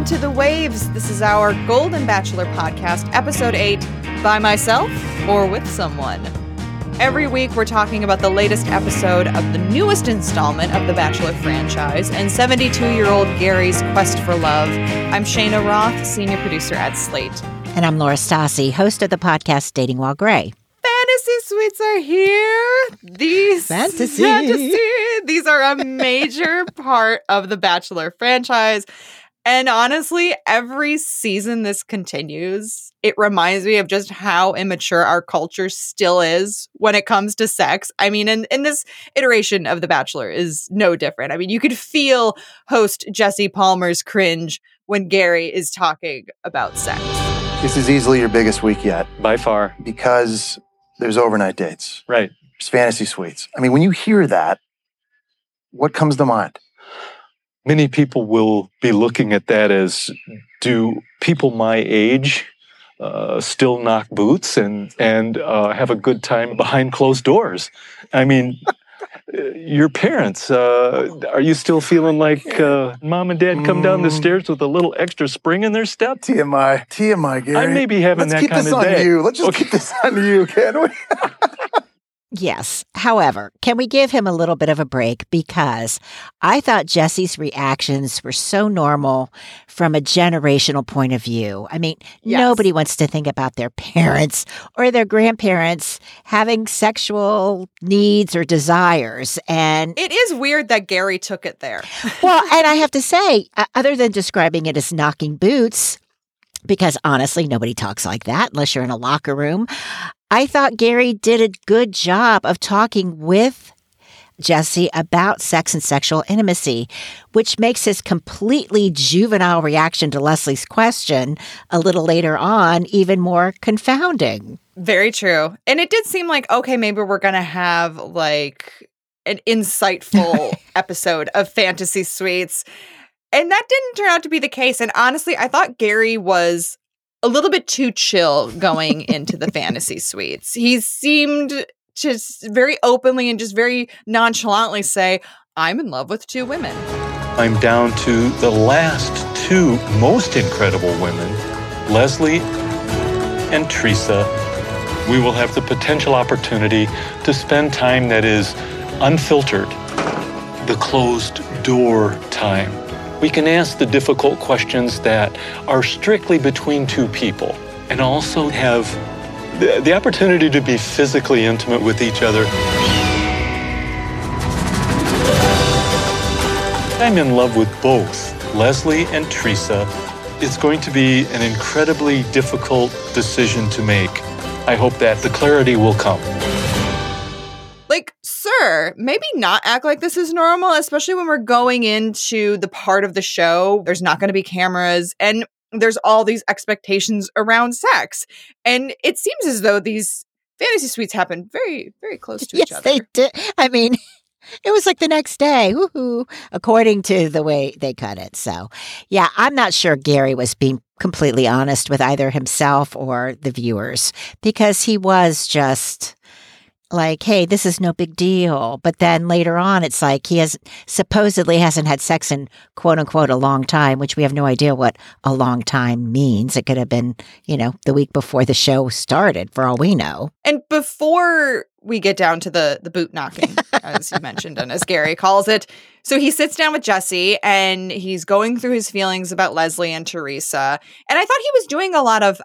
welcome to The Waves. This is our Golden Bachelor podcast, episode 8, by myself or with someone. Every week, we're talking about the latest episode of the newest installment of the Bachelor franchise and 72 year old Gary's quest for love. I'm Cheyna Roth, senior producer at Slate. And I'm Laura Stassi, host of the podcast Dating While Gray. Fantasy suites are here. These Fantasy. fantasy. These are a major part of the Bachelor franchise. And honestly, every season this continues, it reminds me of just how immature our culture still is when it comes to sex. I mean, and, and this iteration of The Bachelor is no different. I mean, you could feel host Jesse Palmer's cringe when Gary is talking about sex. This is easily your biggest week yet By far. because there's overnight dates, Right. there's fantasy suites. I mean, when you hear that, what comes to mind? Many people will be looking at that as do people my age uh, still knock boots and, and uh, have a good time behind closed doors? I mean, your parents, uh, are you still feeling like uh, mom and dad come down the Mm. stairs with a little extra spring in their step? TMI, TMI, Gary. I may be having Let's that keep kind this of on day. you. Let's just Okay. keep this on you, can we? Yes. However, can we give him a little bit of a break? Because I thought Jesse's reactions were so normal from a generational point of view. I mean, Yes. nobody wants to think about their parents or their grandparents having sexual needs or desires. And It is weird that Gary took it there. well, and I have to say, uh, other than describing it as knocking boots, because honestly, nobody talks like that unless you're in a locker room. I thought Gary did a good job of talking with Jesse about sex and sexual intimacy, which makes his completely juvenile reaction to Leslie's question a little later on even more confounding. Very true. And it did seem like, okay, maybe we're going to have like an insightful episode of Fantasy Suites. And that didn't turn out to be the case. And honestly, I thought Gary was a little bit too chill going into the Fantasy Suites. He seemed just very openly and just very nonchalantly say, I'm in love with two women. I'm down to the last two most incredible women, Leslie and Theresa. We will have the potential opportunity to spend time that is unfiltered, the closed door time. We can ask the difficult questions that are strictly between two people and also have the, the opportunity to be physically intimate with each other. I'm in love with both Leslie and Theresa. It's going to be an incredibly difficult decision to make. I hope that the clarity will come. Like, sir, maybe not act like this is normal, especially when we're going into the part of the show. There's not going to be cameras and there's all these expectations around sex. And it seems as though these fantasy suites happen very, very close to each yes, other. they did. I mean, it was like the next day, woohoo, according to the way they cut it. So, yeah, I'm not sure Gary was being completely honest with either himself or the viewers because he was just like, hey, this is no big deal. But then later on, it's like he has supposedly hasn't had sex in quote unquote a long time, which we have no idea what a long time means. It could have been, you know, the week before the show started, for all we know. And before we get down to the the boot knocking, as you mentioned, and as Gary calls it, so he sits down with Jesse and he's going through his feelings about Leslie and Theresa. And I thought he was doing a lot of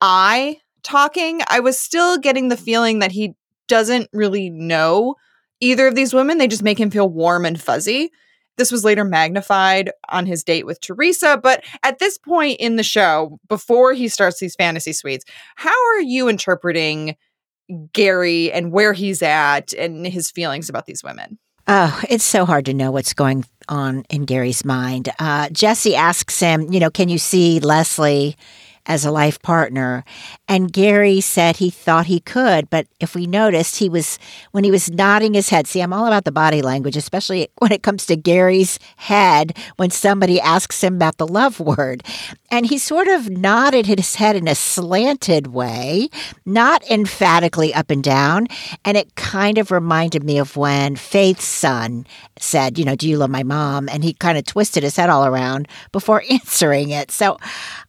I talking. I was still getting the feeling that he doesn't really know either of these women. They just make him feel warm and fuzzy. This was later magnified on his date with Theresa, but at this point in the show, before he starts these fantasy suites, how are you interpreting Gary and where he's at and his feelings about these women? Oh, it's so hard to know what's going on in Gary's mind. Uh, Jesse asks him, you know, can you see Leslie as a life partner? And Gary said he thought he could, but if we noticed, he was, when he was nodding his head, see, I'm all about the body language, especially when it comes to Gary's head when somebody asks him about the love word. And he sort of nodded his head in a slanted way, not emphatically up and down. And it kind of reminded me of when Faith's son said, you know, do you love my mom? And he kind of twisted his head all around before answering it. So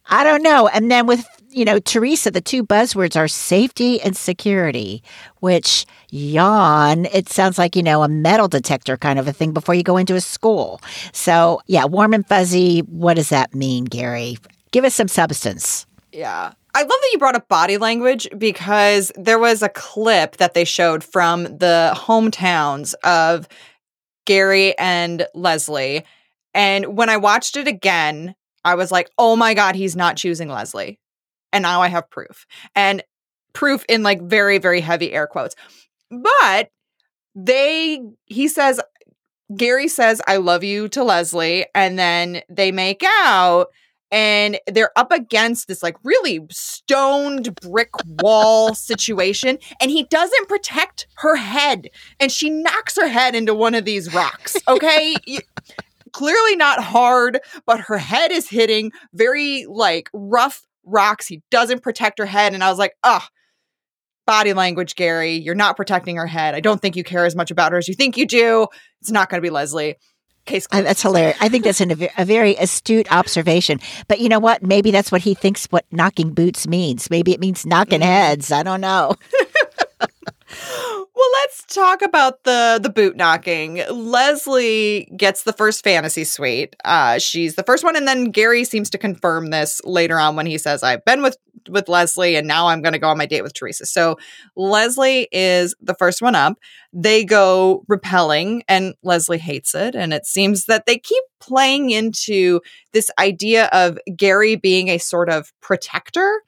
I don't know. And then with, you know, Theresa, the two buzzwords are safety and security, which yawn, it sounds like, you know, a metal detector kind of a thing before you go into a school. So yeah, warm and fuzzy. What does that mean, Gary? Give us some substance. Yeah. I love that you brought up body language because there was a clip that they showed from the hometowns of Gary and Leslie. And when I watched it again, I was like, oh my God, he's not choosing Leslie. And now I have proof. And proof in like very, very heavy air quotes. But they, he says, Gary says, I love you to Leslie. And then they make out and they're up against this like really stoned brick wall situation and he doesn't protect her head and she knocks her head into one of these rocks okay? Clearly not hard but her head is hitting very like rough rocks. He doesn't protect her head and i was like oh body language gary you're not protecting her head. I don't think you care as much about her as you think you do. It's not going to be leslie Case closed. That's hilarious. I think that's an, a very astute observation. But you know what? Maybe that's what he thinks what knocking boots means. Maybe it means knocking mm-hmm. heads. I don't know. well, let's talk about the the boot knocking. Leslie gets the first fantasy suite. Uh, she's the first one, and then Gary seems to confirm this later on when he says, "I've been with with Leslie, and now I'm going to go on my date with Theresa." So Leslie is the first one up. They go rappelling, and Leslie hates it. And it seems that they keep playing into this idea of Gary being a sort of protector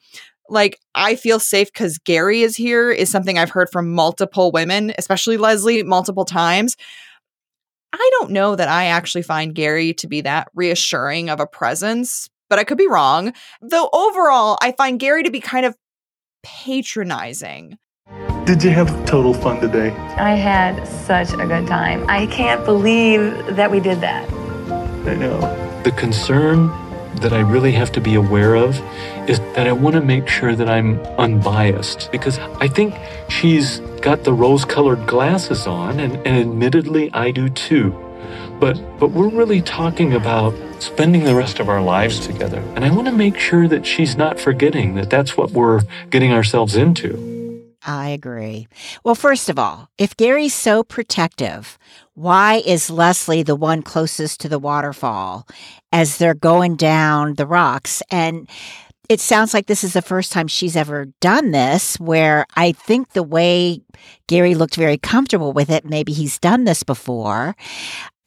like I feel safe because Gary is here is something I've heard from multiple women, especially Leslie, multiple times. I don't know that I actually find Gary to be that reassuring of a presence, but I could be wrong. Though overall, I find Gary to be kind of patronizing. Did you have total fun today? I had such a good time. I can't believe that we did that. I know. The concern that I really have to be aware of is that I want to make sure that I'm unbiased because I think she's got the rose colored glasses on, and, and admittedly, I do too. But, but we're really talking about spending the rest of our lives together. And I want to make sure that she's not forgetting that that's what we're getting ourselves into. I agree. Well, first of all, if Gary's so protective, why is Leslie the one closest to the waterfall as they're going down the rocks? And it sounds like this is the first time she's ever done this, where I think the way Gary looked very comfortable with it, maybe he's done this before.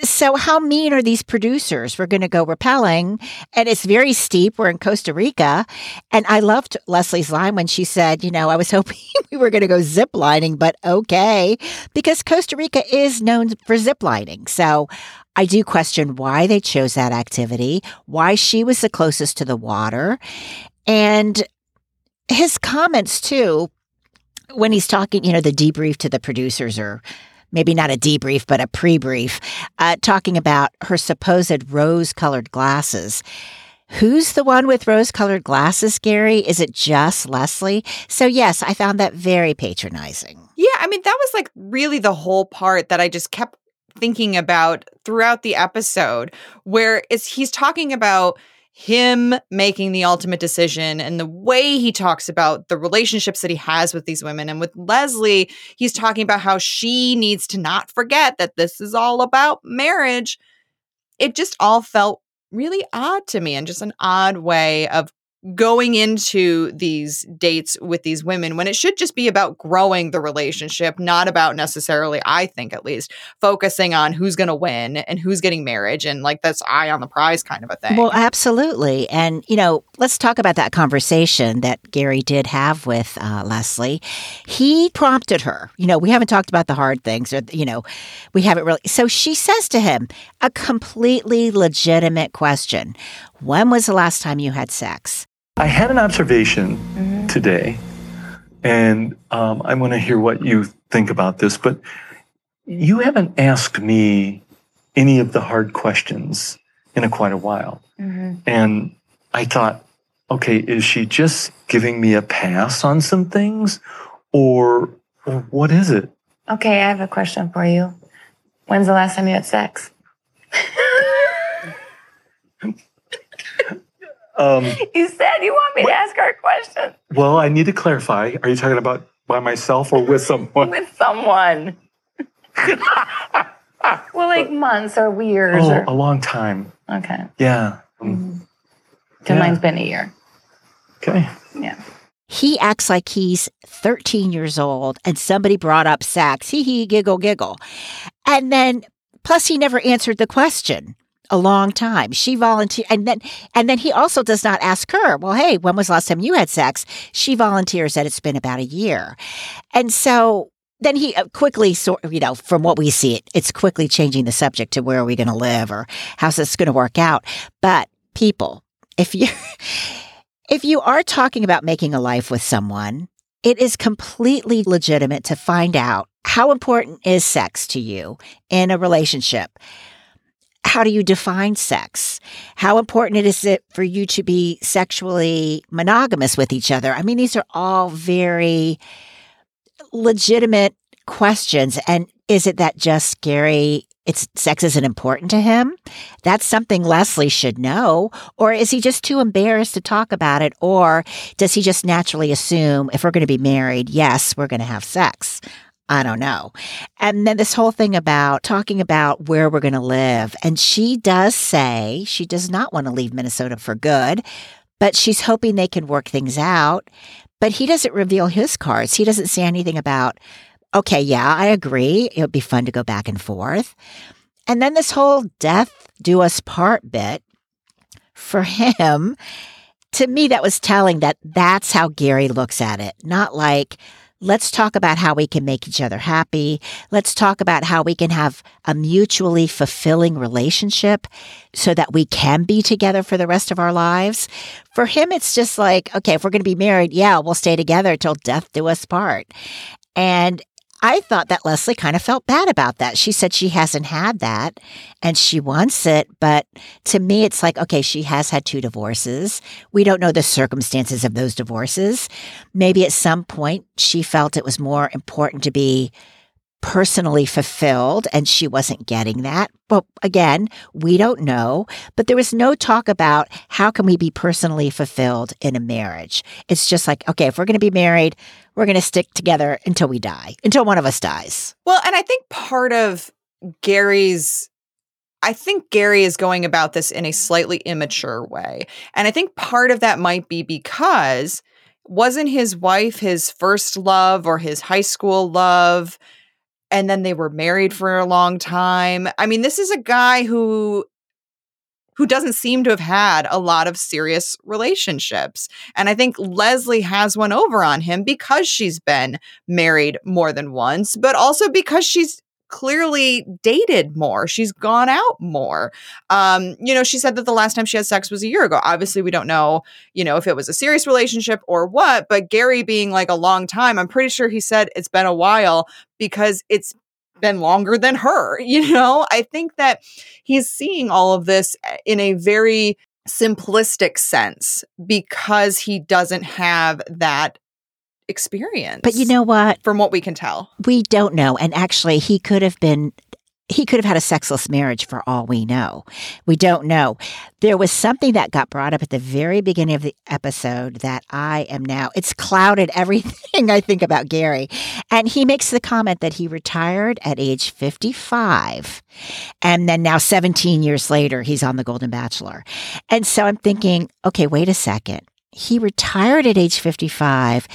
So, how mean are these producers? We're going to go rappelling, and it's very steep. We're in Costa Rica. And I loved Leslie's line when she said, You know, I was hoping we were going to go zip lining, but okay, because Costa Rica is known for zip lining. So, I do question why they chose that activity, why she was the closest to the water. And his comments, too, when he's talking, you know, the debrief to the producers or maybe not a debrief, but a pre brief, uh, talking about her supposed rose colored glasses. Who's the one with rose colored glasses, Gary? Is it just Leslie? So, yes, I found that very patronizing. Yeah, I mean, that was like really the whole part that I just kept thinking about throughout the episode, where is he's talking about him making the ultimate decision and the way he talks about the relationships that he has with these women. And with Leslie, he's talking about how she needs to not forget that this is all about marriage. It just all felt really odd to me and just an odd way of going into these dates with these women when it should just be about growing the relationship, not about necessarily, I think at least, focusing on who's going to win and who's getting marriage and like that's eye on the prize kind of a thing. Well, absolutely. And, you know, let's talk about that conversation that Gary did have with uh, Leslie. He prompted her, you know, we haven't talked about the hard things or, you know, we haven't really. So she says to him a completely legitimate question When was the last time you had sex? I had an observation mm-hmm. today, and um, I want to hear what you think about this, but you haven't asked me any of the hard questions in a quite a while. Mm-hmm. And I thought, okay, is she just giving me a pass on some things or, or what is it? Okay, I have a question for you. When's the last time you had sex? Um, You said you want me to ask her a question well, I need to clarify. Are you talking about by myself or with someone? with someone. well, like months or years Oh, or a long time. okay. Yeah. Because Yeah. mine's been a year. Okay. Yeah. He acts like he's 13 years old and somebody brought up sex. Hee hee, giggle, giggle. And then, plus, he never answered the question a long time. She volunteered. And then, and then he also does not ask her, well, hey, when was last time you had sex? She volunteers that it's been about a year. And so then he uh, quickly sort you know, from what we see, it, it's quickly changing the subject to where are we going to live or how's this going to work out. But people, if you if you are talking about making a life with someone, it is completely legitimate to find out how important is sex to you in a relationship. How do you define sex? How important is it for you to be sexually monogamous with each other? I mean, these are all very legitimate questions. And is it that just Gary, it's sex isn't important to him? That's something Leslie should know. Or is he just too embarrassed to talk about it? Or does he just naturally assume if we're going to be married, yes, we're going to have sex? I don't know. And then this whole thing about talking about where we're going to live. And she does say she does not want to leave Minnesota for good, but she's hoping they can work things out. But he doesn't reveal his cards. He doesn't say anything about, okay, yeah, I agree. It would be fun to go back and forth. And then this whole death do us part bit for him, to me, that was telling that that's how Gary looks at it. Not like, let's talk about how we can make each other happy. Let's talk about how we can have a mutually fulfilling relationship so that we can be together for the rest of our lives. For him, it's just like, okay, if we're going to be married, yeah, we'll stay together till death do us part. And I thought that Leslie kind of felt bad about that. She said she hasn't had that and she wants it. But to me, it's like, okay, she has had two divorces. We don't know the circumstances of those divorces. Maybe at some point she felt it was more important to be personally fulfilled and she wasn't getting that. But again, we don't know. But there was no talk about how can we be personally fulfilled in a marriage. It's just like, okay, if we're going to be married, we're going to stick together until we die, until one of us dies. Well, and I think part of Gary's I think Gary is going about this in a slightly immature way. And I think part of that might be because wasn't his wife his first love or his high school love? And then they were married for a long time. I mean, this is a guy who who doesn't seem to have had a lot of serious relationships. And I think Leslie has one over on him because she's been married more than once, but also because she's clearly dated more. She's gone out more. Um, you know, she said that the last time she had sex was a year ago. Obviously, we don't know, you know, if it was a serious relationship or what, but Gary being like a long time, I'm pretty sure he said it's been a while because it's been longer than her. You know, I think that he's seeing all of this eh, in a very simplistic sense because he doesn't have that experience. But you know what? from what we can tell. We don't know. And actually, he could have been. He could have had a sexless marriage for all we know. We don't know. There was something that got brought up at the very beginning of the episode that I am now, it's clouded everything I think about Gary. And he makes the comment that he retired at age 55. And then now, 17 years later, he's on The Golden Bachelor. And so I'm thinking, okay, wait a second. He retired at age 55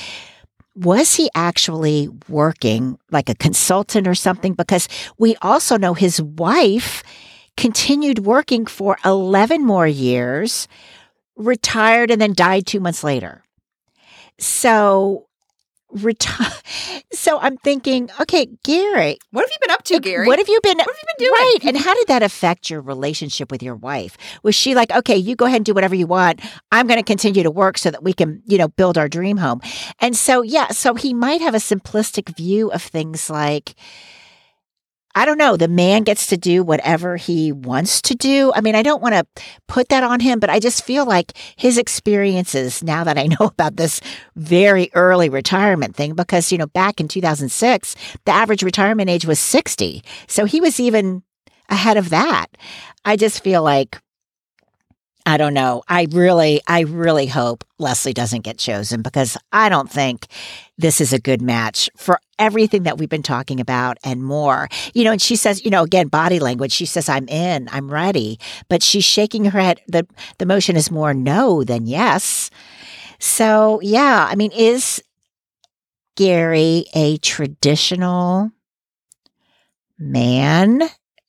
was he actually working like a consultant or something? Because we also know his wife continued working for 11 more years, retired, and then died two months later. So, retire. So I'm thinking, okay, Gary, What have you been up to, Gary? what have you been? What have you been doing? Right. And how did that affect your relationship with your wife? Was she like, okay, you go ahead and do whatever you want. I'm going to continue to work so that we can, you know, build our dream home. And so, yeah, so he might have a simplistic view of things like, I don't know, the man gets to do whatever he wants to do. I mean, I don't want to put that on him, but I just feel like his experiences now that I know about this very early retirement thing, because, you know, back in 2006, the average retirement age was 60. So he was even ahead of that. I just feel like I don't know. I really, I really hope Leslie doesn't get chosen because I don't think this is a good match for everything that we've been talking about and more. You know, and she says, you know, again, body language. She says, I'm in, I'm ready, but she's shaking her head. The, the motion is more no than yes. So, yeah, I mean, is Gary a traditional man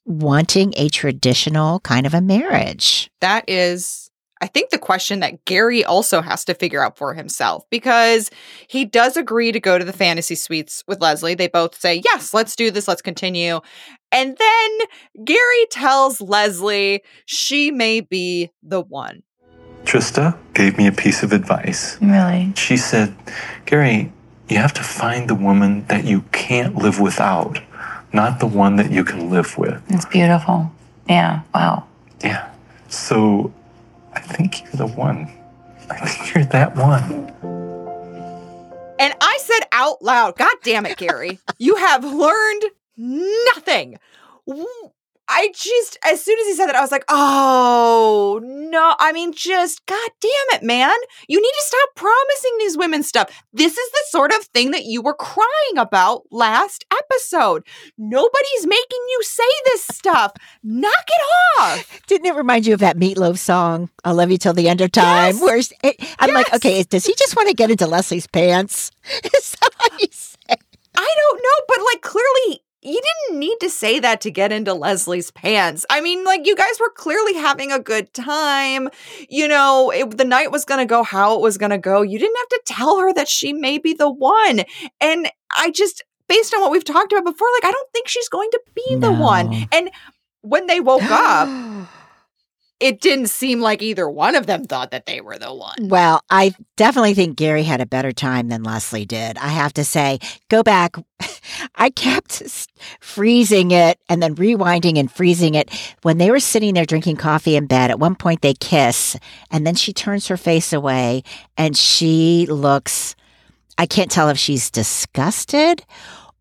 wanting a traditional kind of a marriage? That is, I think, the question that Gary also has to figure out for himself because he does agree to go to the fantasy suites with Leslie. They both say, Yes, let's do this, let's continue. And then Gary tells Leslie she may be the one. Trista gave me a piece of advice. Really? She said, Gary, you have to find the woman that you can't live without, not the one that you can live with. It's beautiful. Yeah. Wow. Yeah. So I think you're the one. I think you're that one. And I said out loud, God damn it, Gary, you have learned nothing. I just, as soon as he said that, I was like, oh, no. I mean, just, God damn it, man. You need to stop promising these women stuff. This is the sort of thing that you were crying about last episode. Nobody's making you say this stuff. Knock it off. Didn't it remind you of that Meat Loaf song, "I Love You Till the End of Time"? Yes. Where's it, I'm like, okay, does he just want to get into Leslie's pants? Is that what? I don't know, but like clearly you didn't need to say that to get into Leslie's pants. I mean, like you guys were clearly having a good time. You know, it, the night was going to go how it was going to go. You didn't have to tell her that she may be the one. And I just based on what we've talked about before, like I don't think she's going to be the one. And when they woke up, it didn't seem like either one of them thought that they were the one. Well, I definitely think Gary had a better time than Leslie did. I have to say, go back. I kept freezing it and then rewinding and freezing it. When they were sitting there drinking coffee in bed, at one point they kiss, and then she turns her face away and she looks, I can't tell if she's disgusted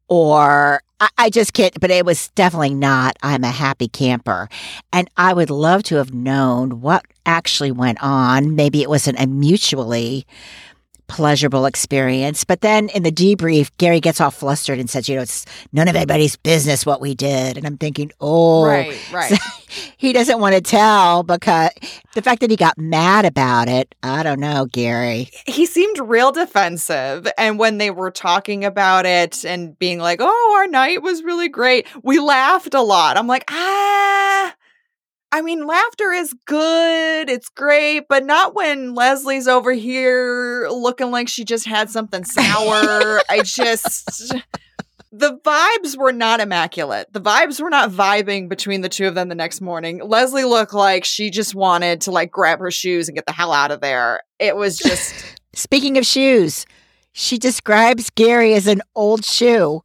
or I, I just can't, but it was definitely not, I'm a happy camper. And I would love to have known what actually went on. Maybe it wasn't a mutually pleasurable experience. But then in the debrief, Gary gets all flustered and says, you know, it's none of anybody's business what we did. And I'm thinking, oh, Right, right. he doesn't want to tell because the fact that he got mad about it, I don't know, Gary. he seemed real defensive. And when they were talking about it and being like, oh, our night was really great, we laughed a lot. I'm like, ah. I mean, laughter is good. It's great, but not when Leslie's over here looking like she just had something sour. I just. The vibes were not immaculate. The vibes were not vibing between the two of them the next morning. Leslie looked like she just wanted to like grab her shoes and get the hell out of there. It was just Speaking of shoes, she describes Gary as an old shoe.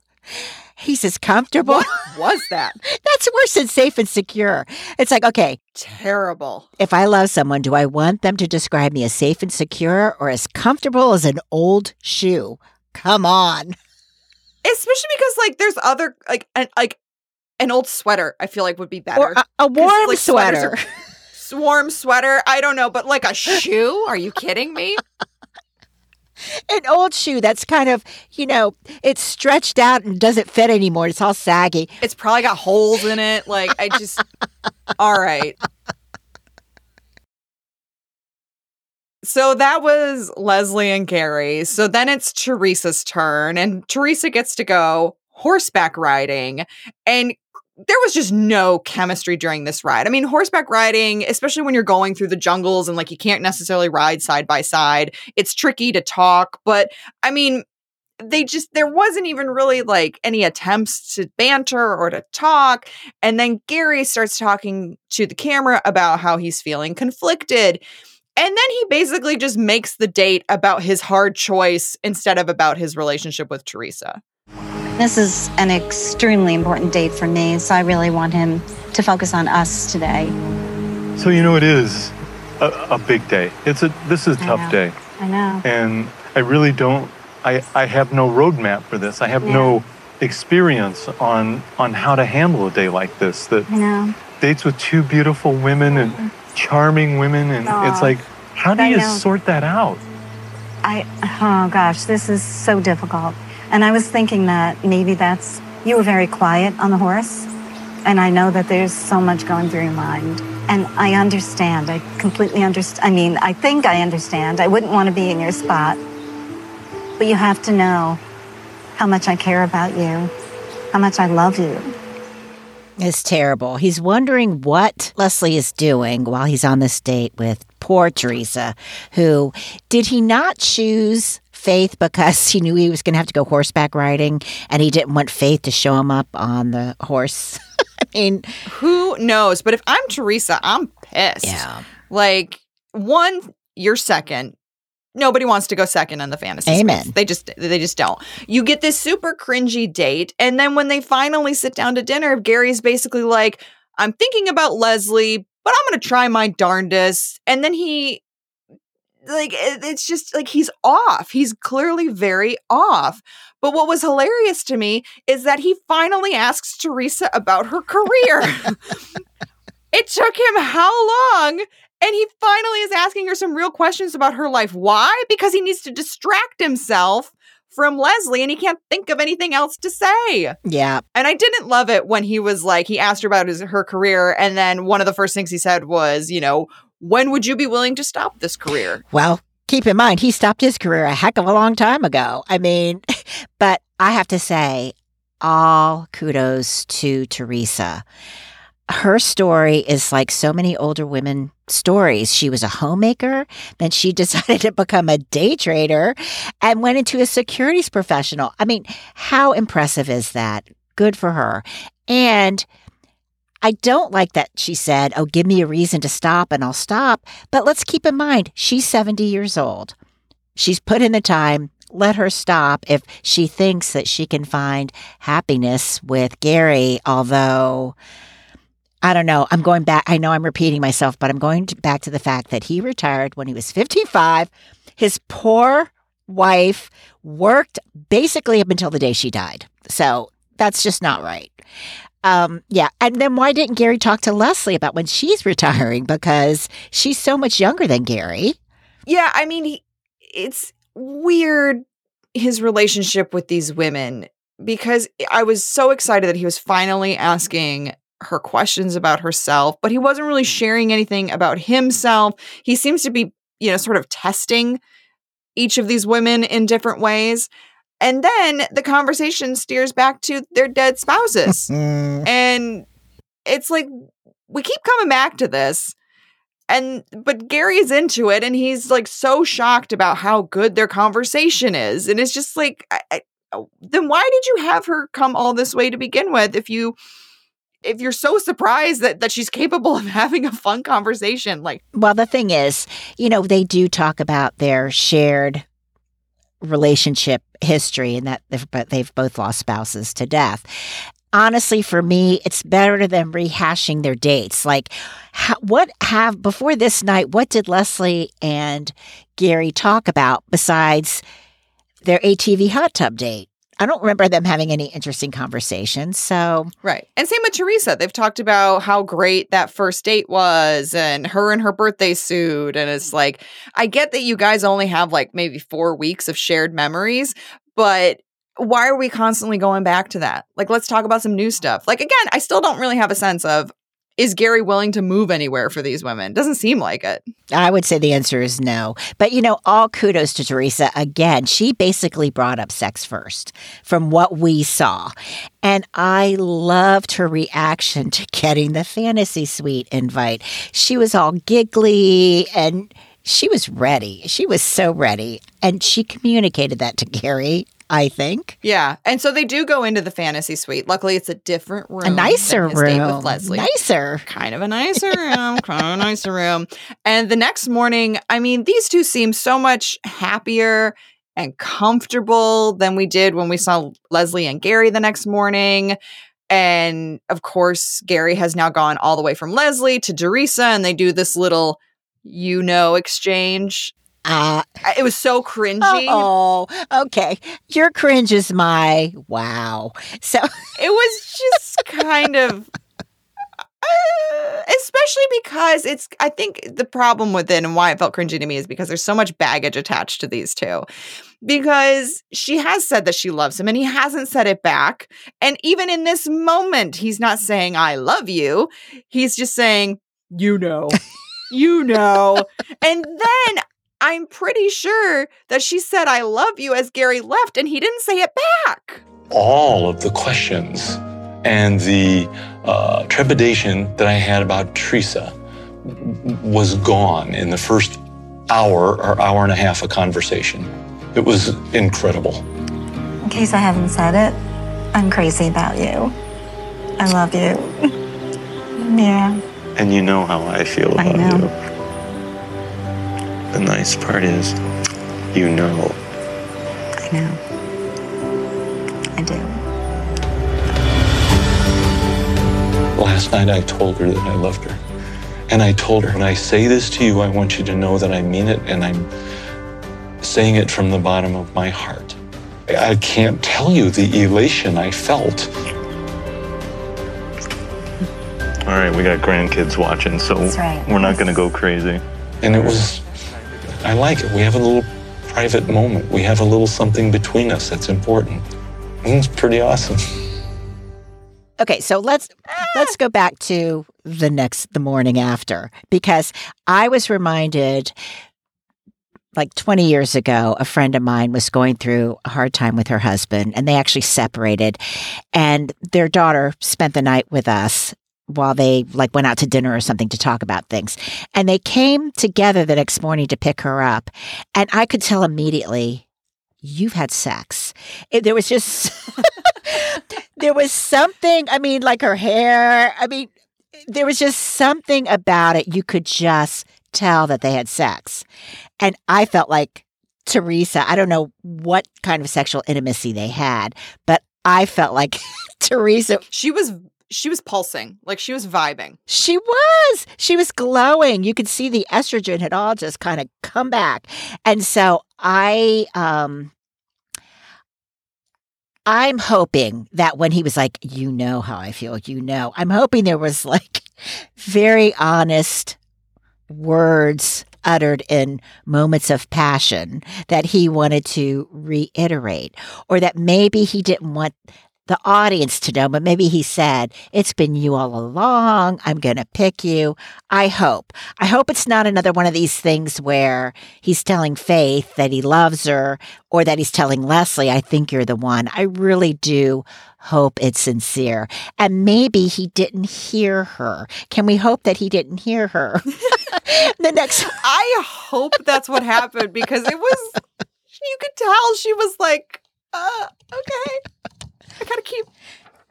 He's as comfortable. What was that? That's worse than safe and secure. It's like, okay, Terrible. if I love someone, do I want them to describe me as safe and secure or as comfortable as an old shoe? Come on. Especially because like there's other like an like an old sweater I feel like would be better. Or a, a warm like, sweater. are- warm sweater. I don't know, but like a shoe? Are you kidding me? An old shoe that's kind of, you know, it's stretched out and doesn't fit anymore. It's all saggy. It's probably got holes in it. Like I just all right. So that was Leslie and Gary. So then it's Theresa's turn, and Theresa gets to go horseback riding. And there was just no chemistry during this ride. I mean, horseback riding, especially when you're going through the jungles and like you can't necessarily ride side by side, it's tricky to talk. But I mean, they just, there wasn't even really like any attempts to banter or to talk. And then Gary starts talking to the camera about how he's feeling conflicted. And then he basically just makes the date about his hard choice instead of about his relationship with Theresa. This is an extremely important date for me, so I really want him to focus on us today. So you know it is a, a big day. It's a this is a tough know. day, I know. and I really don't. I I have no roadmap for this. I have no experience on on how to handle a day like this. That I know. dates with two beautiful women and charming women, and it's like, how do I you know. sort that out? I, oh gosh, this is so difficult. And I was thinking that maybe that's, you were very quiet on the horse. And I know that there's so much going through your mind. And I understand. I completely understand. I mean, I think I understand. I wouldn't want to be in your spot. But you have to know how much I care about you, how much I love you. It's terrible. He's wondering what Leslie is doing while he's on this date with poor Theresa, who did he not choose Faith because he knew he was going to have to go horseback riding and he didn't want Faith to show him up on the horse? I mean, Who knows? But if I'm Theresa, I'm pissed. yeah. Like, one, you're second. Nobody wants to go second in the fantasy. Amen. space. They just they just don't. You get this super cringy date, and then when they finally sit down to dinner, Gary's basically like, "I'm thinking about Leslie, but I'm gonna try my darndest." And then he, like, it's just like he's off. He's clearly very off. But what was hilarious to me is that he finally asks Theresa about her career. it took him how long? And he finally is asking her some real questions about her life. Why? Because he needs to distract himself from Leslie and he can't think of anything else to say. Yeah. And I didn't love it when he was like, he asked her about his, her career. And then one of the first things he said was, you know, when would you be willing to stop this career? Well, keep in mind, he stopped his career a heck of a long time ago. I mean, but I have to say, all kudos to Theresa. Her story is like so many older women stories. She was a homemaker, then she decided to become a day trader and went into a securities professional. I mean, how impressive is that? Good for her. And I don't like that she said, Oh, give me a reason to stop and I'll stop. But let's keep in mind, she's 70 years old. She's put in the time. Let her stop if she thinks that she can find happiness with Gary. Although, I don't know. I'm going back. I know I'm repeating myself, but I'm going to, back to the fact that he retired when he was 55. His poor wife worked basically up until the day she died. So that's just not right. Um, yeah. And then why didn't Gary talk to Leslie about when she's retiring? Because she's so much younger than Gary. Yeah, I mean, he, it's weird his relationship with these women because I was so excited that he was finally asking her questions about herself, but he wasn't really sharing anything about himself. He seems to be, you know, sort of testing each of these women in different ways. And then the conversation steers back to their dead spouses. Mm, and it's like we keep coming back to this. And but gary's into it and he's like so shocked about how good their conversation is. And it's just like I, I, oh, then why did you have her come all this way to begin with if you if you're so surprised that that she's capable of having a fun conversation? Like Well, the thing is, you know, they do talk about their shared relationship history and that they've, but they've both lost spouses to death. Honestly, for me, it's better than rehashing their dates. Like, how, what have before this night? What did Leslie and Gary talk about besides their ATV hot tub date? I don't remember them having any interesting conversations. So, Right. And same with Theresa. They've talked about how great that first date was and her and her birthday suit. And it's like, I get that you guys only have like maybe four weeks of shared memories, but why are we constantly going back to that? Like, let's talk about some new stuff. Like, again, I still don't really have a sense of is Gary willing to move anywhere for these women? Doesn't seem like it. I would say the answer is no. But you know, all kudos to Theresa. Again, she basically brought up sex first from what we saw. And I loved her reaction to getting the fantasy suite invite. She was all giggly and she was ready. She was so ready. And she communicated that to Gary, I think. Yeah. And so they do go into the fantasy suite. Luckily, it's a different room. A nicer room. with Leslie. Nicer. kind of a nicer room, kind of a nicer room. And the next morning, I mean, these two seem so much happier and comfortable than we did when we saw Leslie and Gary the next morning. And of course, Gary has now gone all the way from Leslie to Theresa, and they do this little you know exchange. Uh, It was so cringy. oh, okay. Your cringe is my wow. So It was just kind of. uh, especially because it's, I think the problem with it and why it felt cringy to me is because there's so much baggage attached to these two. Because she has said that she loves him and he hasn't said it back. And even in this moment, he's not saying, I love you. He's just saying, you know, you know. And then I'm pretty sure that she said, I love you as Gary left and he didn't say it back. all of the questions and the uh, trepidation that I had about Theresa was gone in the first hour or hour and a half of conversation. It was incredible. In case I haven't said it, I'm crazy about you. I love you. yeah. And you know how I feel I about know. you. The nice part is, you know. I know. I do. Last night I told her that I loved her. And I told her, when I say this to you, I want you to know that I mean it and I'm saying it from the bottom of my heart. I I can't tell you the elation I felt. All right, we got grandkids watching, so right. we're not going to go crazy. And it was, I like it. We have a little private moment. We have a little something between us that's important. It's pretty awesome. Okay, so let's let's go back to the next the morning after because I was reminded like 20 years ago a friend of mine was going through a hard time with her husband and they actually separated and their daughter spent the night with us while they like went out to dinner or something to talk about things. And they came together the next morning to pick her up. And I could tell immediately you've had sex. It, there was just there was something i mean like her hair i mean there was just something about it. You could just tell that they had sex. And i felt like theresa i don't know what kind of sexual intimacy they had but i felt like theresa She was she was pulsing, like she was vibing. she was. She was glowing. You could see the estrogen had all just kind of come back. And so i um i'm hoping that when he was like you know how i feel you know i'm hoping there was like very honest words uttered in moments of passion that he wanted to reiterate or that maybe he didn't want the audience to know, but maybe he said, It's been you all along. I'm going to pick you. I hope. I hope it's not another one of these things where he's telling Faith that he loves her or that he's telling Leslie, I think you're the one. I really do hope it's sincere. And maybe he didn't hear her. Can we hope that he didn't hear her? the next. I hope that's what happened because it was you could tell she was like, uh, okay. I gotta keep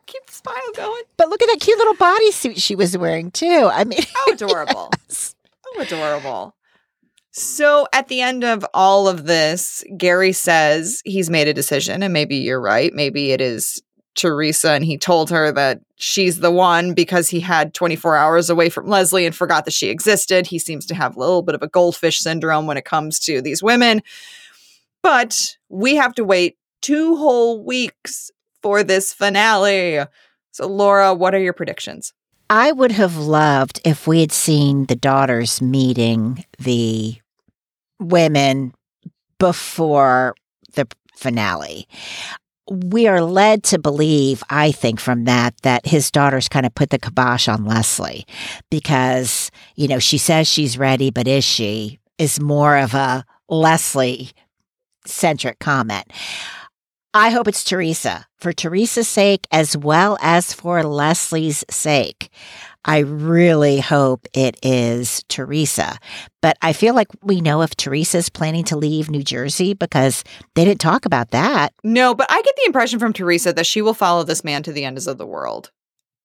keep the smile going. But look at that cute little bodysuit she was wearing, too. I mean, Oh, adorable. Oh, adorable. So at the end of all of this, Gary says he's made a decision, and maybe you're right. Maybe it is Theresa, and he told her that she's the one because he had 24 hours away from Leslie and forgot that she existed. He seems to have a little bit of a goldfish syndrome when it comes to these women. But we have to wait two whole weeks for this finale. So, Laura, what are your predictions? I would have loved if we had seen the daughters meeting the women before the finale. We are led to believe, I think, from that, that his daughters kind of put the kibosh on Leslie because, you know, she says she's ready, but is she? Is more of a Leslie centric comment. I hope it's Theresa for Theresa's sake as well as for Leslie's sake. I really hope it is Theresa. But I feel like we know if Theresa's planning to leave New Jersey because they didn't talk about that. No, but I get the impression from Theresa that she will follow this man to the ends of the world.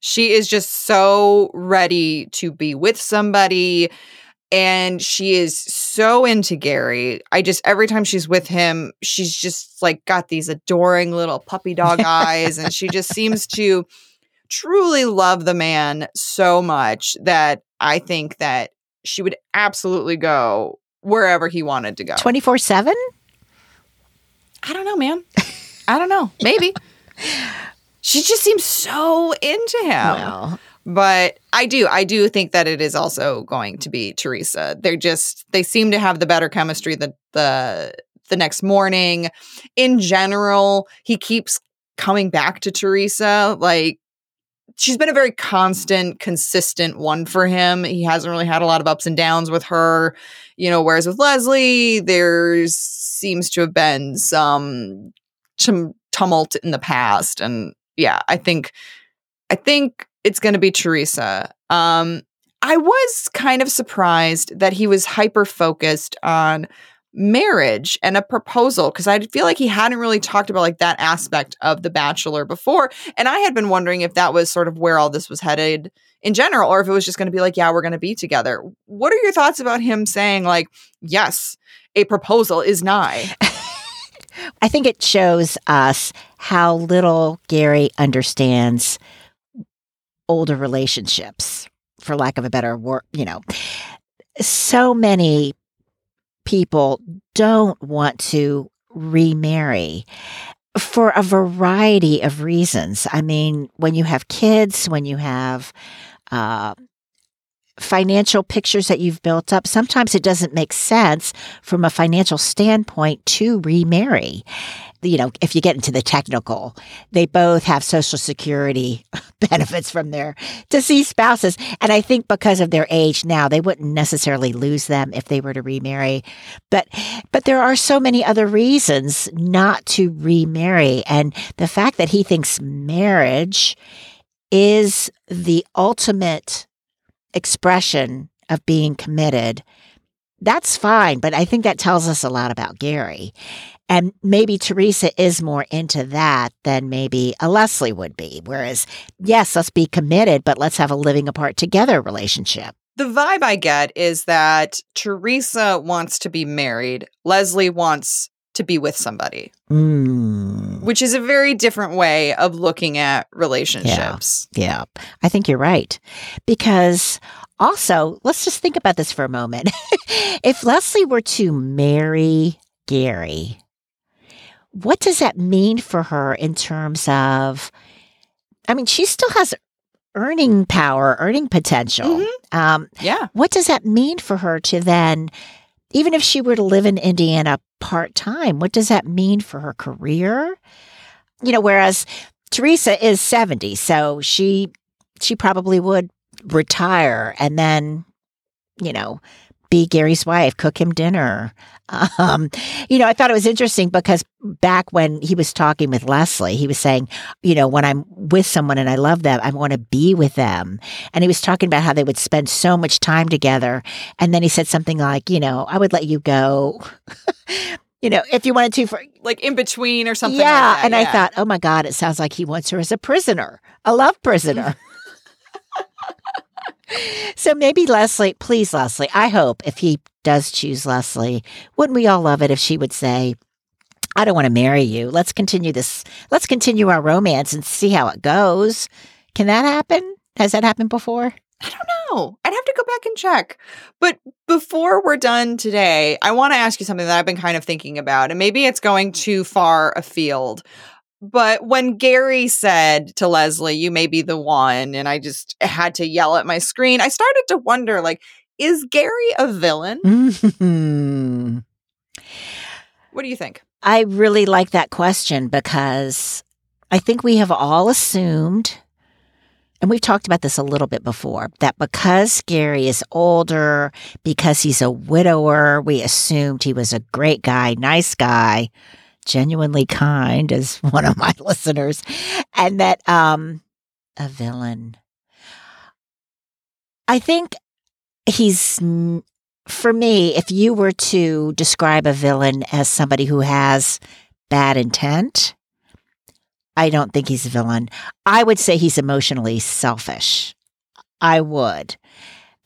She is just so ready to be with somebody. And she is so into Gary. I just every time she's with him, she's just like got these adoring little puppy dog eyes and she just seems to truly love the man so much that I think that she would absolutely go wherever he wanted to go. 24 7? I don't know, man. I don't know. Maybe. she just seems so into him. Well, But I do, I do think that it is also going to be Theresa. They're just they seem to have the better chemistry the the the next morning. In general, he keeps coming back to Theresa. Like she's been a very constant, consistent one for him. He hasn't really had a lot of ups and downs with her, you know, whereas with Leslie, there seems to have been some some tumult in the past. And yeah, I think I think it's going to be Theresa. Um, I was kind of surprised that he was hyper focused on marriage and a proposal because I feel like he hadn't really talked about like that aspect of The Bachelor before. And I had been wondering if that was sort of where all this was headed in general, or if it was just going to be like, yeah, we're going to be together. What are your thoughts about him saying, like, yes, a proposal is nigh? I think it shows us how little Gary understands older relationships, for lack of a better word. You know, so many people don't want to remarry for a variety of reasons. I mean, when you have kids, when you have uh, financial pictures that you've built up, sometimes it doesn't make sense from a financial standpoint to remarry. You know, if you get into the technical, they both have social security benefits from their deceased spouses. And I think because of their age now, they wouldn't necessarily lose them if they were to remarry. But but there are so many other reasons not to remarry. And the fact that he thinks marriage is the ultimate expression of being committed, that's fine. But I think that tells us a lot about Gary. And maybe Theresa is more into that than maybe a Leslie would be. Whereas, yes, let's be committed, but let's have a living apart together relationship. The vibe I get is that Theresa wants to be married, Leslie wants to be with somebody, Mm, which is a very different way of looking at relationships. yeah, I think you're right. Because also, let's just think about this for a moment. if Leslie were to marry Gary, what does that mean for her in terms of? I mean, she still has earning power, earning potential. Mhm. Um, Yeah. what does that mean for her to then, even if she were to live in Indiana part time, what does that mean for her career? You know, whereas Theresa is 70, so she she probably would retire and then, you know, be Gary's wife, cook him dinner. Um, you know, I thought it was interesting because back when he was talking with Leslie, he was saying, you know, when I'm with someone and I love them, I want to be with them. And he was talking about how they would spend so much time together. And then he said something like, you know, I would let you go, you know, if you wanted to for Like in between or something yeah. like that. and I thought, oh my God, it sounds like he wants her as a prisoner, a love prisoner. so maybe Leslie, please, Leslie, I hope if he does choose Leslie, wouldn't we all love it if she would say, I don't want to marry you. Let's continue this. Let's continue our romance and see how it goes. Can that happen? Has that happened before? I don't know. I'd have to go back and check. But before we're done today, I want to ask you something that I've been kind of thinking about, and maybe it's going too far afield. But when Gary said to Leslie, You may be the one, and I just had to yell at my screen, I started to wonder like, is Gary a villain? Mhm. What do you think? I really like that question because I think we have all assumed, and we've talked about this a little bit before, that because Gary is older, because he's a widower, we assumed he was a great guy, nice guy, genuinely kind, as one of my listeners, and that um a villain. I think he's for me, if you were to describe a villain as somebody who has bad intent, I don't think he's a villain. I would say he's emotionally selfish. I would.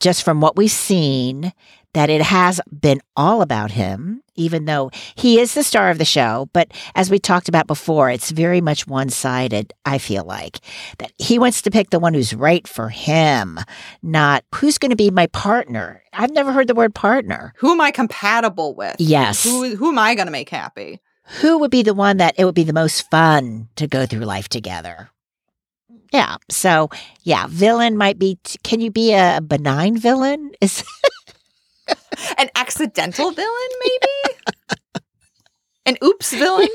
Just from what we've seen, that it has been all about him, even though he is the star of the show. But as we talked about before, it's very much one sided, I feel like, that he wants to pick the one who's right for him, not who's going to be my partner. I've never heard the word partner. Who am I compatible with? Yes. Who who am I going to make happy? Who would be the one that it would be the most fun to go through life together? Yeah. So, yeah, villain might be. T- can you be a benign villain? Is An accidental villain, maybe? An oops villain?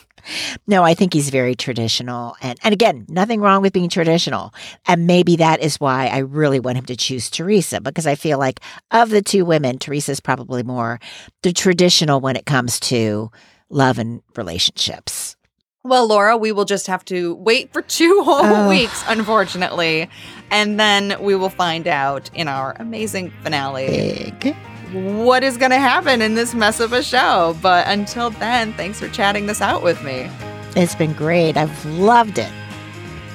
no, I think he's very traditional. And and again, nothing wrong with being traditional. And maybe that is why I really want him to choose Theresa because I feel like of the two women, Theresa's probably more the traditional when it comes to love and relationships. Well, Laura, we will just have to wait for two whole Ugh. weeks, unfortunately. And then we will find out in our amazing finale Big. what is going to happen in this mess of a show. But until then, thanks for chatting this out with me. It's been great. I've loved it.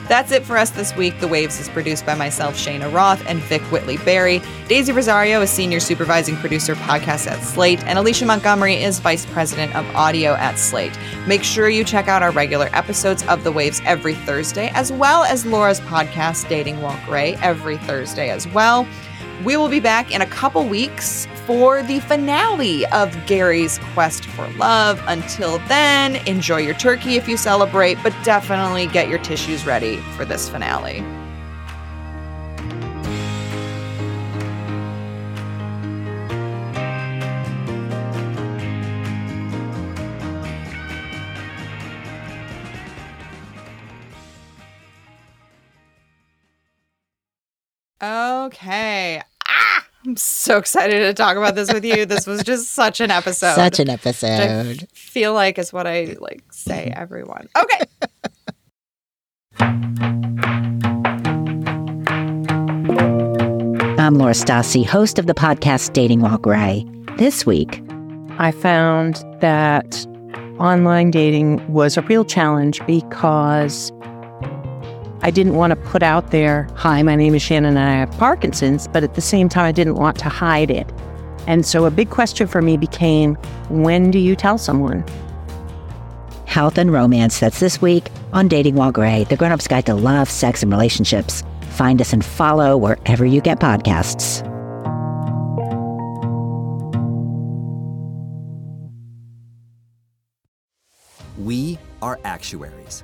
That's it for us this week. The Waves is produced by myself, Cheyna Roth, and Vic Whitley Berry. Daisy Rosario is senior supervising producer podcast at Slate, and Alicia Montgomery is vice president of audio at Slate. Make sure you check out our regular episodes of The Waves every Thursday, as well as Laura's podcast, Dating While Gray, every Thursday as well. We will be back in a couple weeks for the finale of Gary's quest for love. Until then, enjoy your turkey if you celebrate, but definitely get your tissues ready for this finale. Okay. Ah, I'm so excited to talk about this with you. This was just such an episode. Such an episode. feel like is what I like say everyone. Okay. I'm Laura Stassi, host of the podcast Dating While Gray. This week, I found that online dating was a real challenge because I didn't want to put out there, hi, my name is Shannon and I have Parkinson's, but at the same time, I didn't want to hide it. And so a big question for me became when do you tell someone? health and romance. That's this week on Dating While Gray, the grown up's guide to love, sex, and relationships. Find us and follow wherever you get podcasts. We are actuaries.